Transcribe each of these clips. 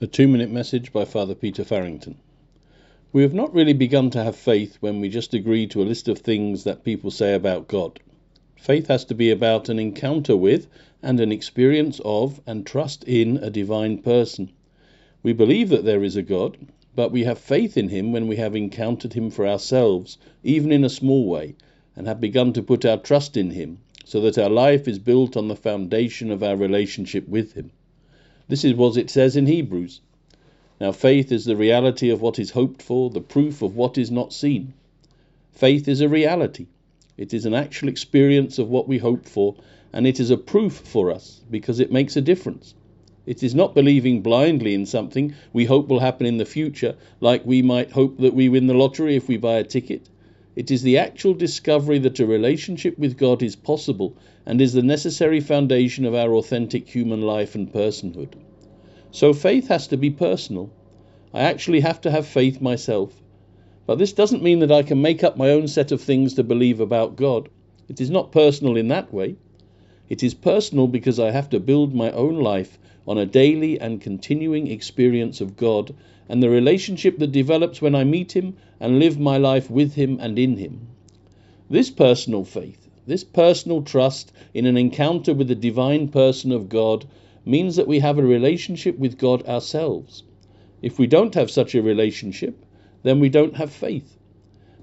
A two minute message by Father Peter Farrington. We have not really begun to have faith when we just agree to a list of things that people say about God. Faith has to be about an encounter with and an experience of and trust in a divine person. We believe that there is a God, but we have faith in him when we have encountered him for ourselves, even in a small way, and have begun to put our trust in him, so that our life is built on the foundation of our relationship with him. This is what it says in Hebrews. Now, faith is the reality of what is hoped for, the proof of what is not seen. Faith is a reality. It is an actual experience of what we hope for, and it is a proof for us because it makes a difference. It is not believing blindly in something we hope will happen in the future, like we might hope that we win the lottery if we buy a ticket. It is the actual discovery that a relationship with God is possible and is the necessary foundation of our authentic human life and personhood. So faith has to be personal. I actually have to have faith myself. But this doesn't mean that I can make up my own set of things to believe about God. It is not personal in that way. It is personal because I have to build my own life on a daily and continuing experience of God and the relationship that develops when I meet Him and live my life with Him and in Him. This personal faith, this personal trust in an encounter with the divine person of God, means that we have a relationship with God ourselves. If we don't have such a relationship, then we don't have faith.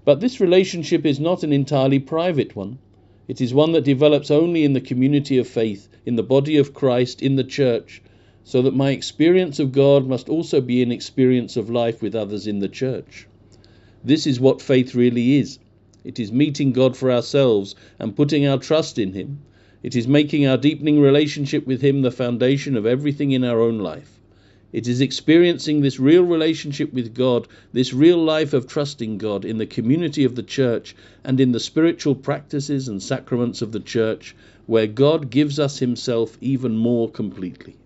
But this relationship is not an entirely private one. It is one that develops only in the community of faith, in the body of Christ, in the church, so that my experience of God must also be an experience of life with others in the church. This is what faith really is. It is meeting God for ourselves and putting our trust in Him. It is making our deepening relationship with Him the foundation of everything in our own life. It is experiencing this real relationship with God, this real life of trusting God in the community of the church and in the spiritual practices and sacraments of the church, where God gives us Himself even more completely.